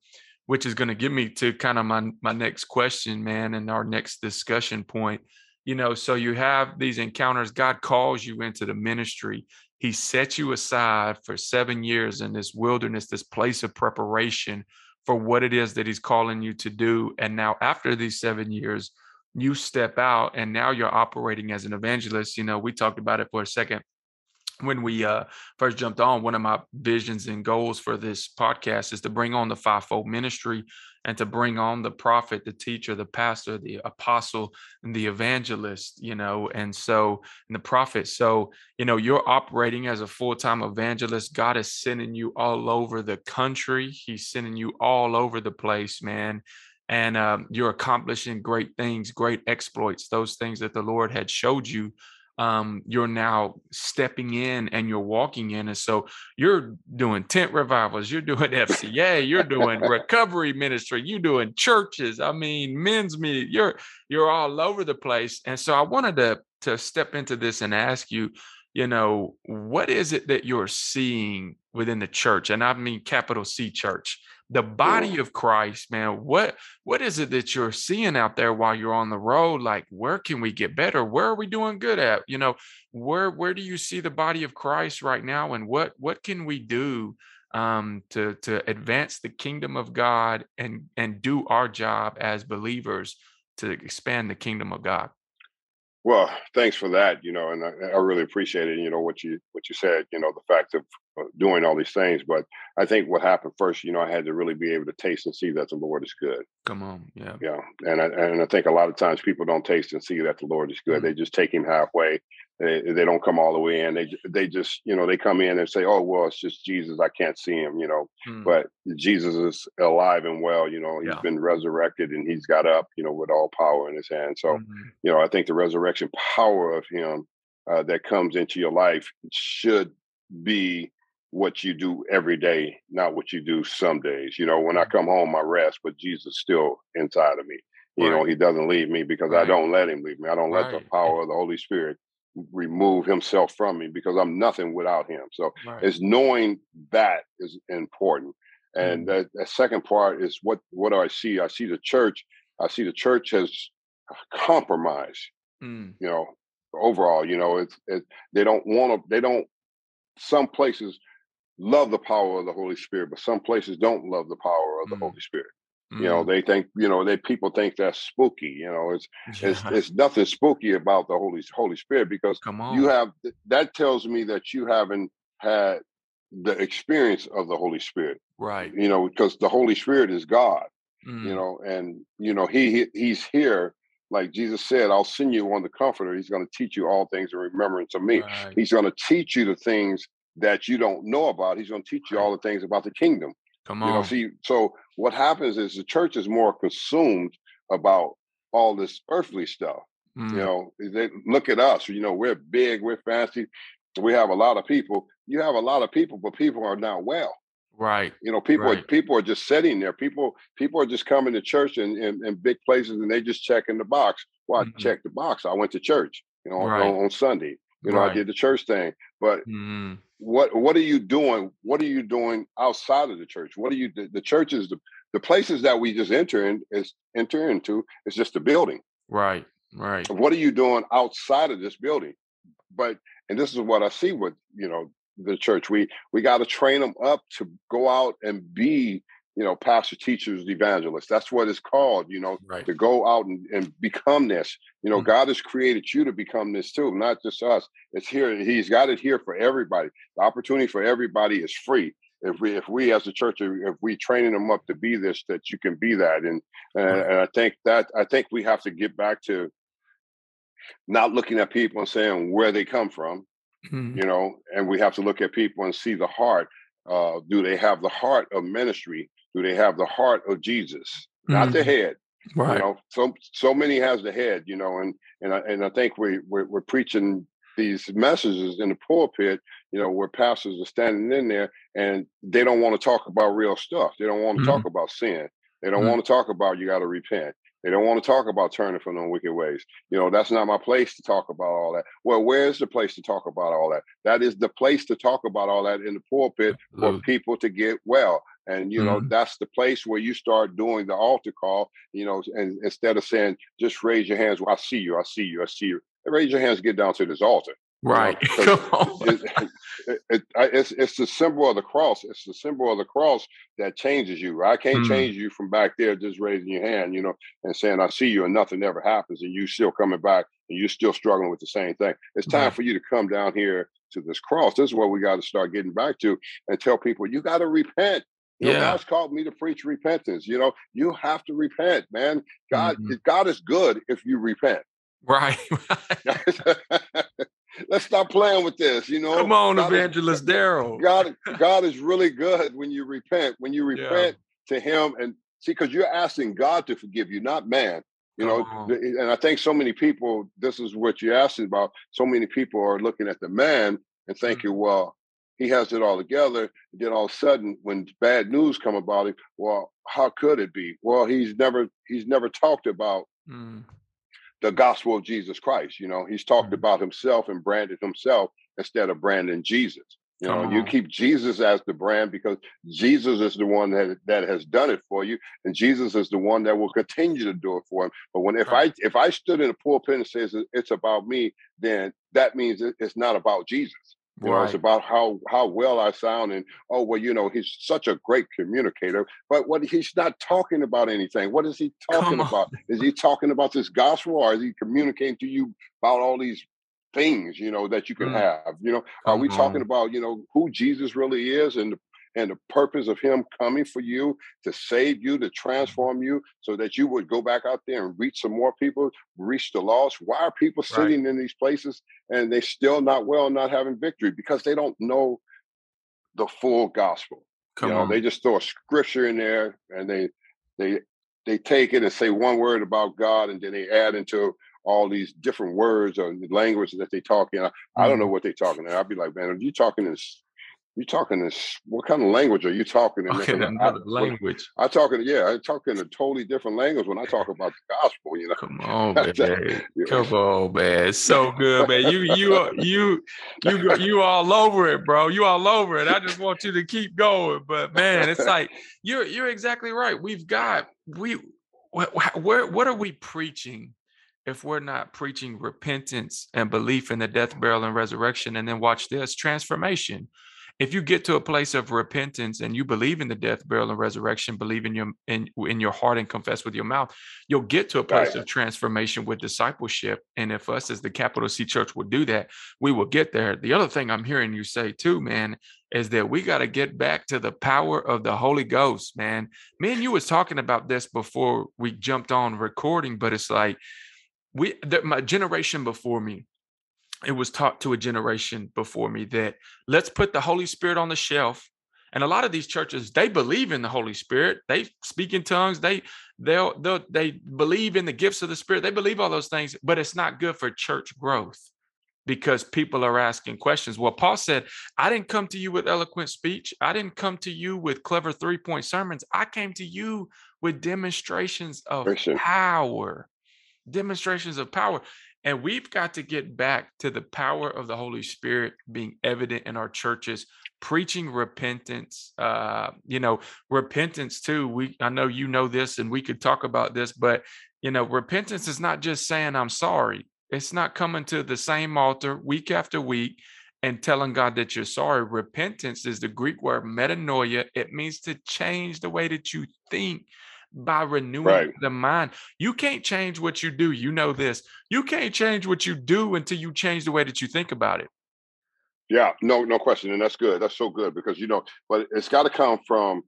which is going to get me to kind of my my next question, man, and our next discussion point. You know, so you have these encounters. God calls you into the ministry. He set you aside for seven years in this wilderness, this place of preparation for what it is that He's calling you to do. And now, after these seven years, you step out and now you're operating as an evangelist. You know, we talked about it for a second when we uh, first jumped on, one of my visions and goals for this podcast is to bring on the fivefold ministry and to bring on the prophet, the teacher, the pastor, the apostle, and the evangelist, you know, and so, and the prophet. So, you know, you're operating as a full time evangelist. God is sending you all over the country, He's sending you all over the place, man. And um, you're accomplishing great things, great exploits, those things that the Lord had showed you um, you're now stepping in and you're walking in. And so you're doing tent revivals, you're doing [laughs] FCA, you're doing recovery ministry, you're doing churches. I mean, men's meet, you're you're all over the place. And so I wanted to to step into this and ask you, you know, what is it that you're seeing within the church? And I mean capital C church the body of Christ, man. What what is it that you're seeing out there while you're on the road? Like, where can we get better? Where are we doing good at? You know, where where do you see the body of Christ right now, and what what can we do um, to to advance the kingdom of God and and do our job as believers to expand the kingdom of God? Well, thanks for that. You know, and I, I, really appreciate it. You know what you what you said. You know, the fact of uh, doing all these things. But I think what happened first, you know, I had to really be able to taste and see that the Lord is good. Come on, yeah, yeah. And I, and I think a lot of times people don't taste and see that the Lord is good. Mm-hmm. They just take Him halfway. They, they don't come all the way in. They they just you know they come in and say, oh well, it's just Jesus. I can't see Him. You know, mm-hmm. but Jesus is alive and well. You know, He's yeah. been resurrected and He's got up. You know, with all power in His hand. So mm-hmm. you know, I think the resurrection power of Him. Uh, that comes into your life should be what you do every day, not what you do some days. You know, when I mm-hmm. come home, I rest, but Jesus still inside of me. You right. know, he doesn't leave me because right. I don't let him leave me. I don't right. let the power of the Holy Spirit remove himself from me because I'm nothing without him. So it's knowing that is important. And mm. the, the, second part is what what do I see? I see the church. I see the church has compromised. Mm. You know, overall, you know, it's it, they don't want to. They don't. Some places love the power of the Holy Spirit, but some places don't love the power of the mm. Holy Spirit. Mm. You know, mm. they think, you know, they people think that's spooky. You know, it's yeah. it's it's nothing spooky about the Holy Holy Spirit because Come on. you have that tells me that you haven't had the experience of the Holy Spirit. Right. You know, because the Holy Spirit is God. Mm. You know, and you know, he, he he's here like Jesus said, I'll send you one the comforter. He's going to teach you all things in remembrance of me. Right. He's going to teach you the things that you don't know about. He's going to teach you all the things about the kingdom. Come on. You know, see, so what happens is the church is more consumed about all this earthly stuff. Mm. You know, they look at us, you know, we're big, we're fancy, we have a lot of people. You have a lot of people, but people are not well. Right. You know, people right. are people are just sitting there. People people are just coming to church in, in, in big places and they just checking the box. Well, mm-hmm. I checked the box. I went to church, you know, right. on, on Sunday. You know, right. I did the church thing. But mm-hmm what what are you doing? What are you doing outside of the church? What are you the, the church is the, the places that we just enter in is enter into is just a building. Right. Right. What are you doing outside of this building? But and this is what I see with, you know, the church. We we got to train them up to go out and be you know, pastor, teachers, evangelists. That's what it's called, you know, right. to go out and, and become this. You know, mm-hmm. God has created you to become this too, not just us. It's here. He's got it here for everybody. The opportunity for everybody is free. if we if we as a church if we training them up to be this that you can be that and and, and i think that i think we have to get back to not looking at people and saying where they come from mm-hmm. you know and we have to look at people and see the heart uh, do they have the heart of ministry do they have the heart of jesus mm-hmm. not the mm-hmm. head right you know so so many has the head you know and and i, and I think we we're, we're preaching these messages in the pulpit, you know, where pastors are standing in there and they don't want to talk about real stuff. They don't want to mm-hmm. talk about sin. They don't mm-hmm. want to talk about you got to repent. They don't want to talk about turning from them wicked ways. You know, that's not my place to talk about all that. Well, where's the place to talk about all that? That is the place to talk about all that in the pulpit for people to get well. And you know, mm-hmm. that's the place where you start doing the altar call, you know, and instead of saying, just raise your hands, well, I see you, I see you, I see you raise your hands, get down to this altar. Right. You know, [laughs] it, it, it, it's it's the symbol of the cross. It's the symbol of the cross that changes you. I can't mm. change you from back there just raising your hand, you know, and saying I see you and nothing ever happens, and you still coming back and you're still struggling with the same thing. It's time right. for you to come down here to this cross. This is what we got to start getting back to and tell people you got to repent. You know, yeah. God's called me to preach repentance. You know, you have to repent, man. God, mm-hmm. God is good if you repent. Right. [laughs] Let's stop playing with this. You know, come on, God Evangelist Darryl. God, [laughs] God is really good when you repent. When you repent yeah. to Him and see, because you're asking God to forgive you, not man. You know, and I think so many people. This is what you're asking about. So many people are looking at the man and thinking, mm-hmm. well, he has it all together. And then all of a sudden, when bad news come about him, well, how could it be? Well, he's never he's never talked about mm the gospel of Jesus Christ. You know, he's talked mm-hmm. about himself and branded himself instead of branding Jesus. You know, you keep Jesus as the brand because Jesus is the one that that has done it for you, and Jesus is the one that will continue to do it for him. But when if I if I stood in a pulpit and says it's about me, then that means it's not about Jesus. You know, it's about how how well I sound, and oh well, you know, he's such a great communicator. But what he's not talking about anything. What is he talking about? Is he talking about this gospel, or is he communicating to you about all these things, you know, that you can mm. have? You know, are we talking about you know who Jesus really is and the and the purpose of him coming for you to save you, to transform you, so that you would go back out there and reach some more people, reach the lost. Why are people sitting right. in these places and they still not well, not having victory? Because they don't know the full gospel. Come you know, on. they just throw a scripture in there and they they they take it and say one word about God and then they add into all these different words or language that they talk in. I, mm-hmm. I don't know mm-hmm. what they're talking. In. I'd be like, man, are you talking in you talking this? What kind of language are you talking in? Okay, another language. I, I talking, yeah, I talk in a totally different language when I talk about the gospel. You know, come on, [laughs] man, yeah. come on, man, it's so good, man. You, you, uh, you, you, you [laughs] all over it, bro. You all over it. I just want you to keep going, but man, it's like you're, you're exactly right. We've got we, where, what are we preaching? if we're not preaching repentance and belief in the death, burial, and resurrection, and then watch this transformation if you get to a place of repentance and you believe in the death, burial, and resurrection, believe in your in, in your heart and confess with your mouth, you'll get to a place right. of transformation with discipleship. And if us as the capital C church will do that, we will get there. The other thing I'm hearing you say too, man, is that we got to get back to the power of the Holy Ghost, man. Me and you was talking about this before we jumped on recording, but it's like we the, my generation before me it was taught to a generation before me that let's put the Holy Spirit on the shelf. And a lot of these churches, they believe in the Holy Spirit. They speak in tongues. They they'll, they'll they believe in the gifts of the Spirit. They believe all those things, but it's not good for church growth because people are asking questions. Well, Paul said, I didn't come to you with eloquent speech. I didn't come to you with clever three point sermons. I came to you with demonstrations of power. Demonstrations of power. And we've got to get back to the power of the Holy Spirit being evident in our churches, preaching repentance. Uh, you know, repentance too. We I know you know this, and we could talk about this, but you know, repentance is not just saying I'm sorry. It's not coming to the same altar week after week and telling God that you're sorry. Repentance is the Greek word metanoia. It means to change the way that you think by renewing right. the mind. You can't change what you do. You know this. You can't change what you do until you change the way that you think about it. Yeah, no, no question, and that's good. That's so good because you know, but it's got to come from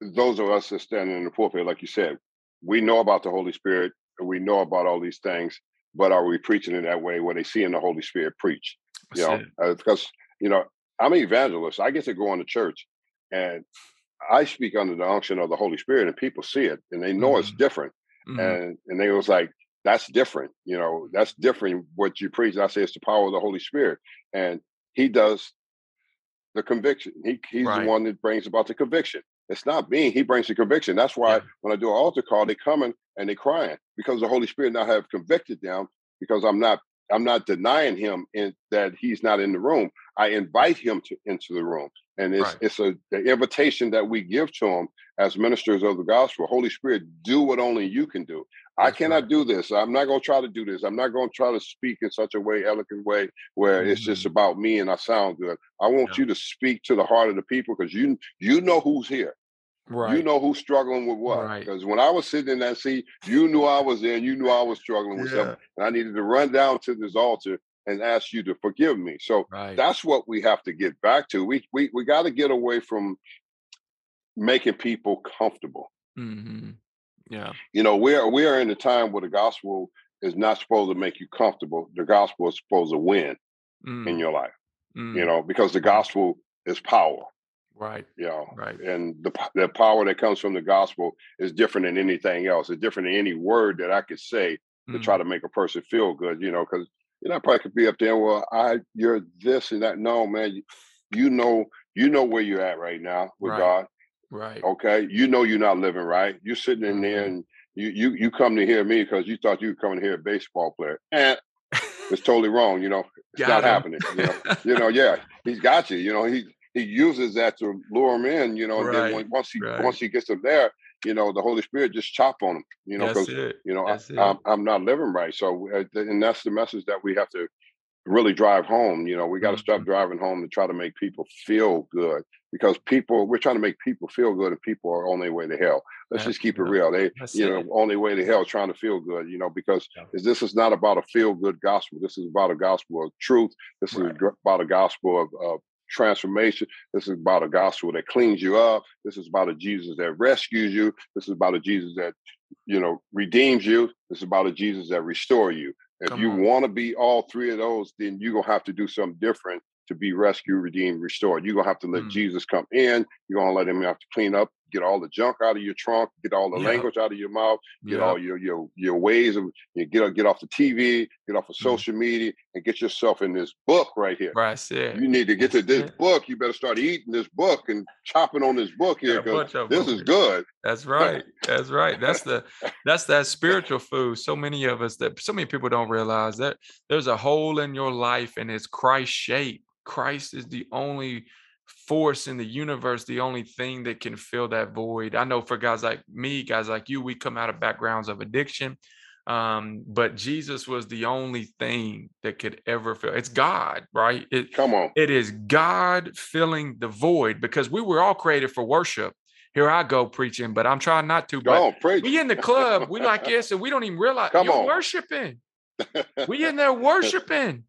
those of us that stand in the pulpit, like you said. We know about the Holy Spirit, and we know about all these things, but are we preaching in that way where they see in the Holy Spirit preach? You know, uh, because you know, I'm an evangelist. I get to go into church, and I speak under the unction of the Holy Spirit, and people see it, and they know mm-hmm. it's different. Mm-hmm. And and they was like, that's different. You know, that's different what you preach. I say it's the power of the Holy Spirit. And he does the conviction. He he's right. the one that brings about the conviction. It's not me. He brings the conviction. That's why yeah. when I do an altar call, they coming and they crying because the Holy Spirit now have convicted them because I'm not I'm not denying him in that he's not in the room. I invite him to into the room. And it's right. it's a the invitation that we give to him as ministers of the gospel. Holy Spirit, do what only you can do. I cannot right. do this. I'm not going to try to do this. I'm not going to try to speak in such a way, elegant way, where mm-hmm. it's just mm-hmm. about me and I sound good. I want yeah. you to speak to the heart of the people because you you know who's here. Right. You know who's struggling with what. Because right. when I was sitting in that seat, you knew I was there and you knew I was struggling with yeah. something. And I needed to run down to this altar and ask you to forgive me. So right. that's what we have to get back to. We we we got to get away from making people comfortable. Mm-hmm. Yeah. You know, we are we are in a time where the gospel is not supposed to make you comfortable. The gospel is supposed to win mm. in your life. Mm. You know, because the gospel is power. Right. You know, right. And the the power that comes from the gospel is different than anything else. It's different than any word that I could say to try mm. to make a person feel good. You know, because you know, I probably could be up there. Well, I you're this and that. No, man, you, you know, you know where you're at right now with right. God. Right. Okay. You know you're not living right. You're sitting in there mm-hmm. and you you you come to hear me because you thought you were coming to hear a baseball player. And it's totally [laughs] wrong. You know, it's got not him. happening. You know, [laughs] you know, yeah, he's got you. You know, he he uses that to lure him in. You know, right. and then once he right. once he gets them there, you know, the Holy Spirit just chop on them, You know, because you know I, I'm I'm not living right. So, uh, and that's the message that we have to really drive home. You know, we got to mm-hmm. stop driving home to try to make people feel good because people we're trying to make people feel good and people are on their way to hell. Let's just keep it real. They you know on their way to hell trying to feel good, you know, because yeah. this is not about a feel good gospel. This is about a gospel of truth. This right. is about a gospel of, of transformation. This is about a gospel that cleans you up. This is about a Jesus that rescues you. This is about a Jesus that you know redeems you. This is about a Jesus that restore you. If Come you want to be all three of those, then you're gonna have to do something different to be rescued, redeemed, restored. You're gonna have to let mm. Jesus come in. You're gonna let him have to clean up, get all the junk out of your trunk, get all the language out of your mouth, get all your your your ways of you get get off the TV, get off of mm. social media, and get yourself in this book right here. Right, sir. You need to get to this book. You better start eating this book and chopping on this book here because this is good. That's [laughs] right. That's right. That's the that's that spiritual food. So many of us that so many people don't realize that there's a hole in your life and it's Christ shaped Christ is the only force in the universe, the only thing that can fill that void. I know for guys like me, guys like you, we come out of backgrounds of addiction. Um, but Jesus was the only thing that could ever fill. It's God, right? It, Come on. It is God filling the void because we were all created for worship. Here I go preaching, but I'm trying not to. Go on. We in the club, we like this, and we don't even realize Come you're on. worshiping. we in [laughs] there worshiping.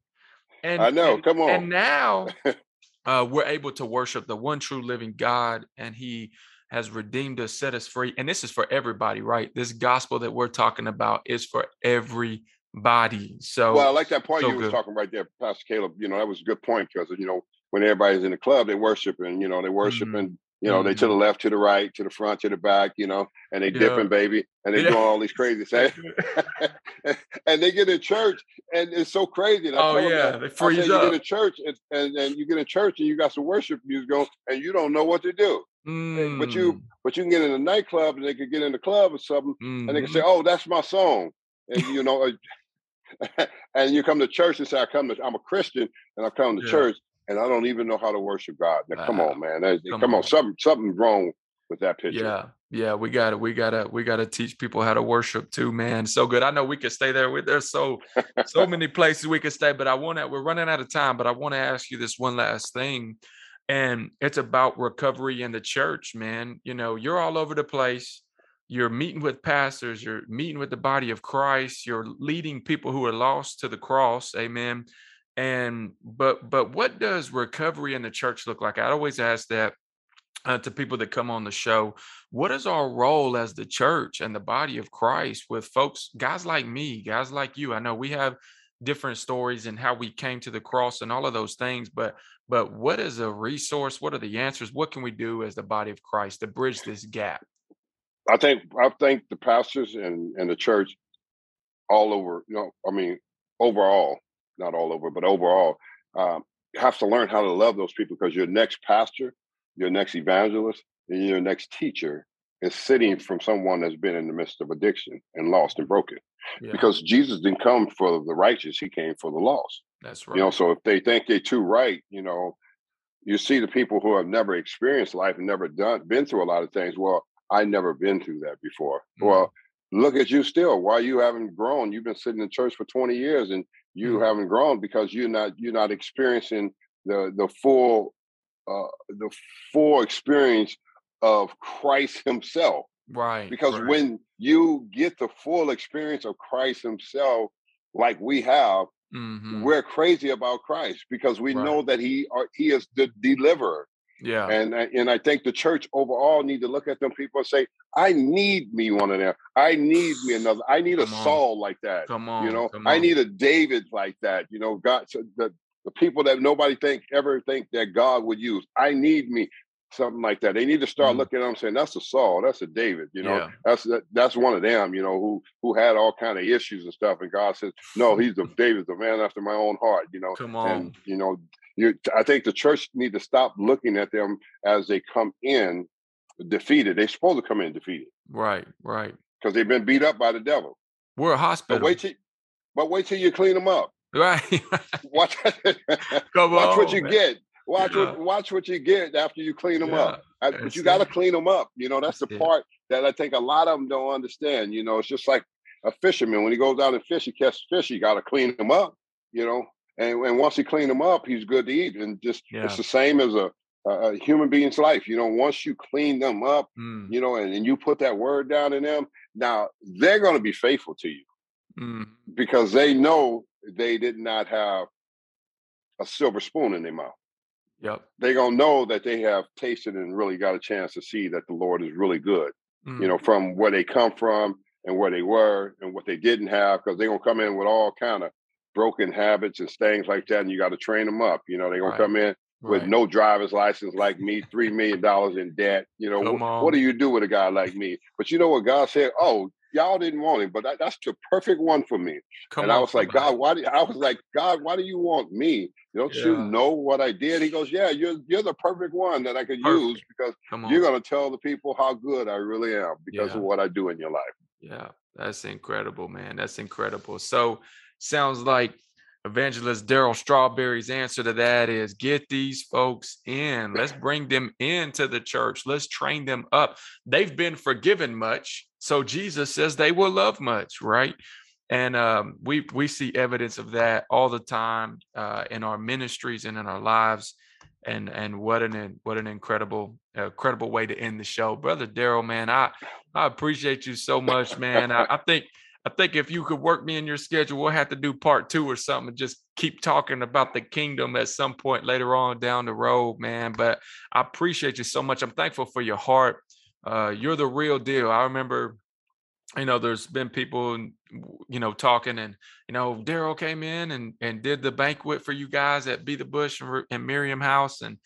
And I know, and, come on. And now [laughs] uh, we're able to worship the one true living God, and He has redeemed us, set us free. And this is for everybody, right? This gospel that we're talking about is for everybody. So, well, I like that point so you were talking right there, Pastor Caleb. You know, that was a good point because you know when everybody's in the club, they worshiping. You know, they worshiping. Mm-hmm. You know, mm-hmm. they to the mm-hmm. left, to the right, to the front, to the back, you know, and they yeah. dipping, baby, and they yeah. doing all these crazy [laughs] things. [laughs] and they get in church, and it's so crazy. And oh yeah, they freeze up. You get in church, and, and, and you get in church, and you got some worship music going, and you don't know what to do. Mm. But you, mm. but you can get in a nightclub, and they could get in the club or something, mm-hmm. and they can say, mm-hmm. "Oh, that's my song," and you know. [laughs] and you come to church and say, "I come to, I'm a Christian, and I come to yeah. church." And I don't even know how to worship God. Now, come on, man. come, come on. on. something something's wrong with that picture. Yeah, yeah, we got to we got to we got to teach people how to worship too, man. So good. I know we could stay there. With there's so so [laughs] many places we could stay, but I want to. We're running out of time, but I want to ask you this one last thing, and it's about recovery in the church, man. You know, you're all over the place. You're meeting with pastors. You're meeting with the body of Christ. You're leading people who are lost to the cross. Amen and but but what does recovery in the church look like? I always ask that uh, to people that come on the show. What is our role as the church and the body of christ with folks guys like me guys like you? I know we have different stories and how we came to the cross and all of those things but but what is a resource? What are the answers? What can we do as the body of christ to bridge this gap? I think i think the pastors and and the church all over you know i mean overall not all over but overall um, have to learn how to love those people because your next pastor your next evangelist, and your next teacher is sitting from someone that's been in the midst of addiction and lost and broken. Yeah. Because Jesus didn't come for the righteous, he came for the lost. That's right. You know, so if they think they're too right, you know, you see the people who have never experienced life and never done been through a lot of things. Well, I never been through that before. Mm-hmm. Well, look at you still. Why you haven't grown? You've been sitting in church for 20 years and you mm-hmm. haven't grown because you're not you're not experiencing the the full uh, the full experience of Christ Himself. Right. Because right. when you get the full experience of Christ Himself, like we have, mm-hmm. we're crazy about Christ because we right. know that He are, He is the deliverer. Yeah. And and I think the church overall need to look at them people and say, I need me one of them. I need me another. I need Come a on. Saul like that. Come on. You know, I need a David like that. You know, God so the the people that nobody think ever think that God would use. I need me something like that. They need to start mm. looking at them saying, "That's a Saul, that's a David." You know, yeah. that's that, that's one of them. You know, who who had all kind of issues and stuff, and God says, "No, he's the David's the man after my own heart." You know, come on, and you know, you. I think the church need to stop looking at them as they come in defeated. They're supposed to come in defeated. Right, right. Because they've been beat up by the devil. We're a hospital. But wait till, but wait till you clean them up. Right. [laughs] watch [laughs] Come watch on, what you man. get. Watch Yeah. what watch what you get after you clean them Yeah, up. I- but you got to clean them up. You know, that's the part that I think a lot of them don't understand. You know, it's just like a fisherman when he goes out and fish, he catches fish. You got to clean them up. You know, and and once he clean them up, he's good to eat. And just it's the same as a a a human being's life. You know, once you clean them up, Mm, you know, and, and you put that word down in them, now they're going to be faithful to you mm, because they know they did not have a silver spoon in their mouth. Yep. They're gonna know that they have tasted and really got a chance to see that the Lord is really good. Mm, You know, from where they come from and where they were and what they didn't have, because they're gonna come in with all kind of broken habits and things like that, and you got to train them up. You know, they're gonna Right. come in with right. no driver's license like me, three million dollars in debt. You know, wh- what do you do with a guy like me? But you know what God said? Oh, y'all didn't want him, but that, that's the perfect one for me. Come and on. I was like. God, why? Do, I was like, God, why do you want me? Don't you know what I did? He goes, Yeah, you're you're the perfect one that I could Perfect. use because you're gonna tell the people how good I really am because Yeah. of what I do in your life. Yeah, that's incredible, man. That's incredible. So sounds like evangelist Darryl Strawberry's answer to that is get these folks in. Let's bring them into the church. Let's train them up. They've been forgiven much. So Jesus says they will love much, right? And um, we we see evidence of that all the time uh, in our ministries and in our lives. And and what an what an incredible incredible way to end the show, brother Darryl. Man, I I appreciate you so much, man. I, I think I think if you could work me in your schedule, we'll have to do part two or something. Just keep talking about the kingdom at some point later on down the road, man. But I appreciate you so much. I'm thankful for your heart. Uh, you're the real deal. I remember, you know, there's been people, you know, talking and you know, Darryl came in and and did the banquet for you guys at Be the Bush and, and Miriam House, and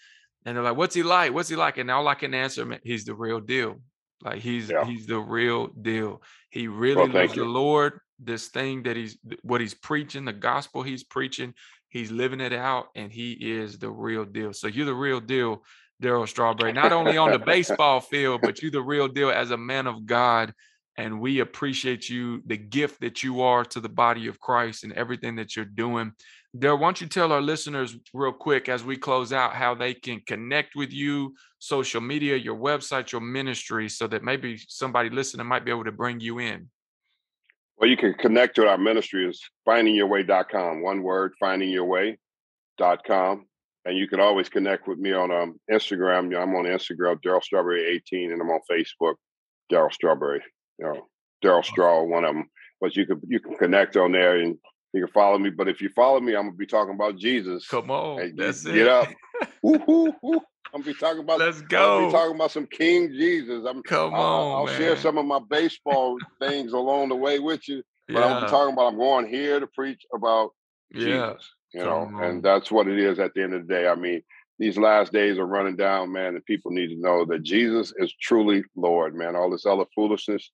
and they're like, "What's he like? What's he like?" And all I can answer, man, he's the real deal. Like he's Yeah. he's the real deal. He really Well, loves thank the you. Lord. This thing that he's what he's preaching, the gospel he's preaching, he's living it out, and he is the real deal. So you're the real deal, Darryl Strawberry. Not only on the [laughs] baseball field, but you're the real deal as a man of God. And we appreciate you, the gift that you are to the body of Christ and everything that you're doing. Darryl, why don't you tell our listeners real quick as we close out how they can connect with you, social media, your website, your ministry, so that maybe somebody listening might be able to bring you in. Well, you can connect to our ministry is findingyourway.com. One word, findingyourway.com. And you can always connect with me on um, Instagram. You know, I'm on Instagram, Darryl Strawberry 18, and I'm on Facebook, Darryl Strawberry. You know, Darryl Straw, one of them. But you can you can connect on there and you can follow me. But if you follow me, I'm gonna be talking about Jesus. Come on, that's get, it. Get up. [laughs] woo, woo, woo. I'm gonna be talking about. Let's go. I'm be talking about some King Jesus. I'm. Come I'll, on, I'll man. share some of my baseball things along the way with you. But yeah. I'm talking about. I'm going here to preach about yeah. Jesus. You know, on. and that's what it is at the end of the day. I mean, these last days are running down, man, and people need to know that Jesus is truly Lord, man. All this other foolishness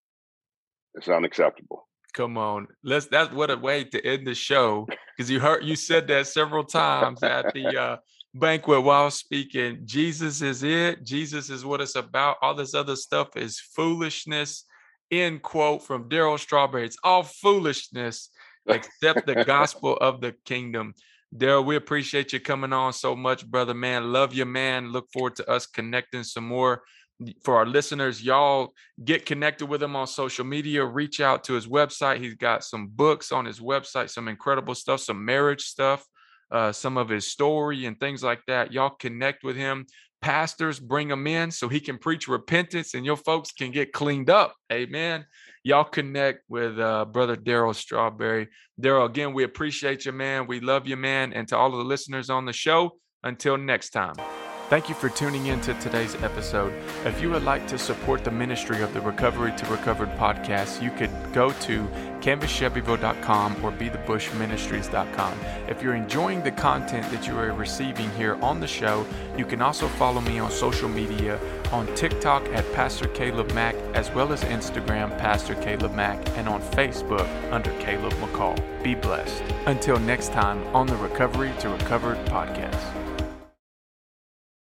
is unacceptable. Come on. Let's that's what a way to end the show. Because you heard you said that several times at the uh banquet while speaking. Jesus is it. Jesus is what it's about. All this other stuff is foolishness. End quote from Darryl Strawberry. It's all foolishness except the gospel of the kingdom. Darryl, we appreciate you coming on so much, brother. Man, love you, man. Look forward to us connecting some more. For our listeners, y'all get connected with him on social media. Reach out to his website. He's got some books on his website, some incredible stuff, some marriage stuff, uh, some of his story and things like that. Y'all connect with him. Pastors, bring him in so he can preach repentance and your folks can get cleaned up. Amen y'all connect with uh, brother Darryl Strawberry. Darryl, again, we appreciate you, man. We love you, man. And to all of the listeners on the show, until next time. Thank you for tuning in to today's episode. If you would like to support the ministry of the Recovery to Recovered podcast, you could go to canvaschevyville.com or bethebushministries.com. If you're enjoying the content that you are receiving here on the show, you can also follow me on social media on TikTok at Pastor Caleb Mack, as well as Instagram, Pastor Caleb Mack, and on Facebook under Caleb McCall. Be blessed. Until next time on the Recovery to Recovered podcast.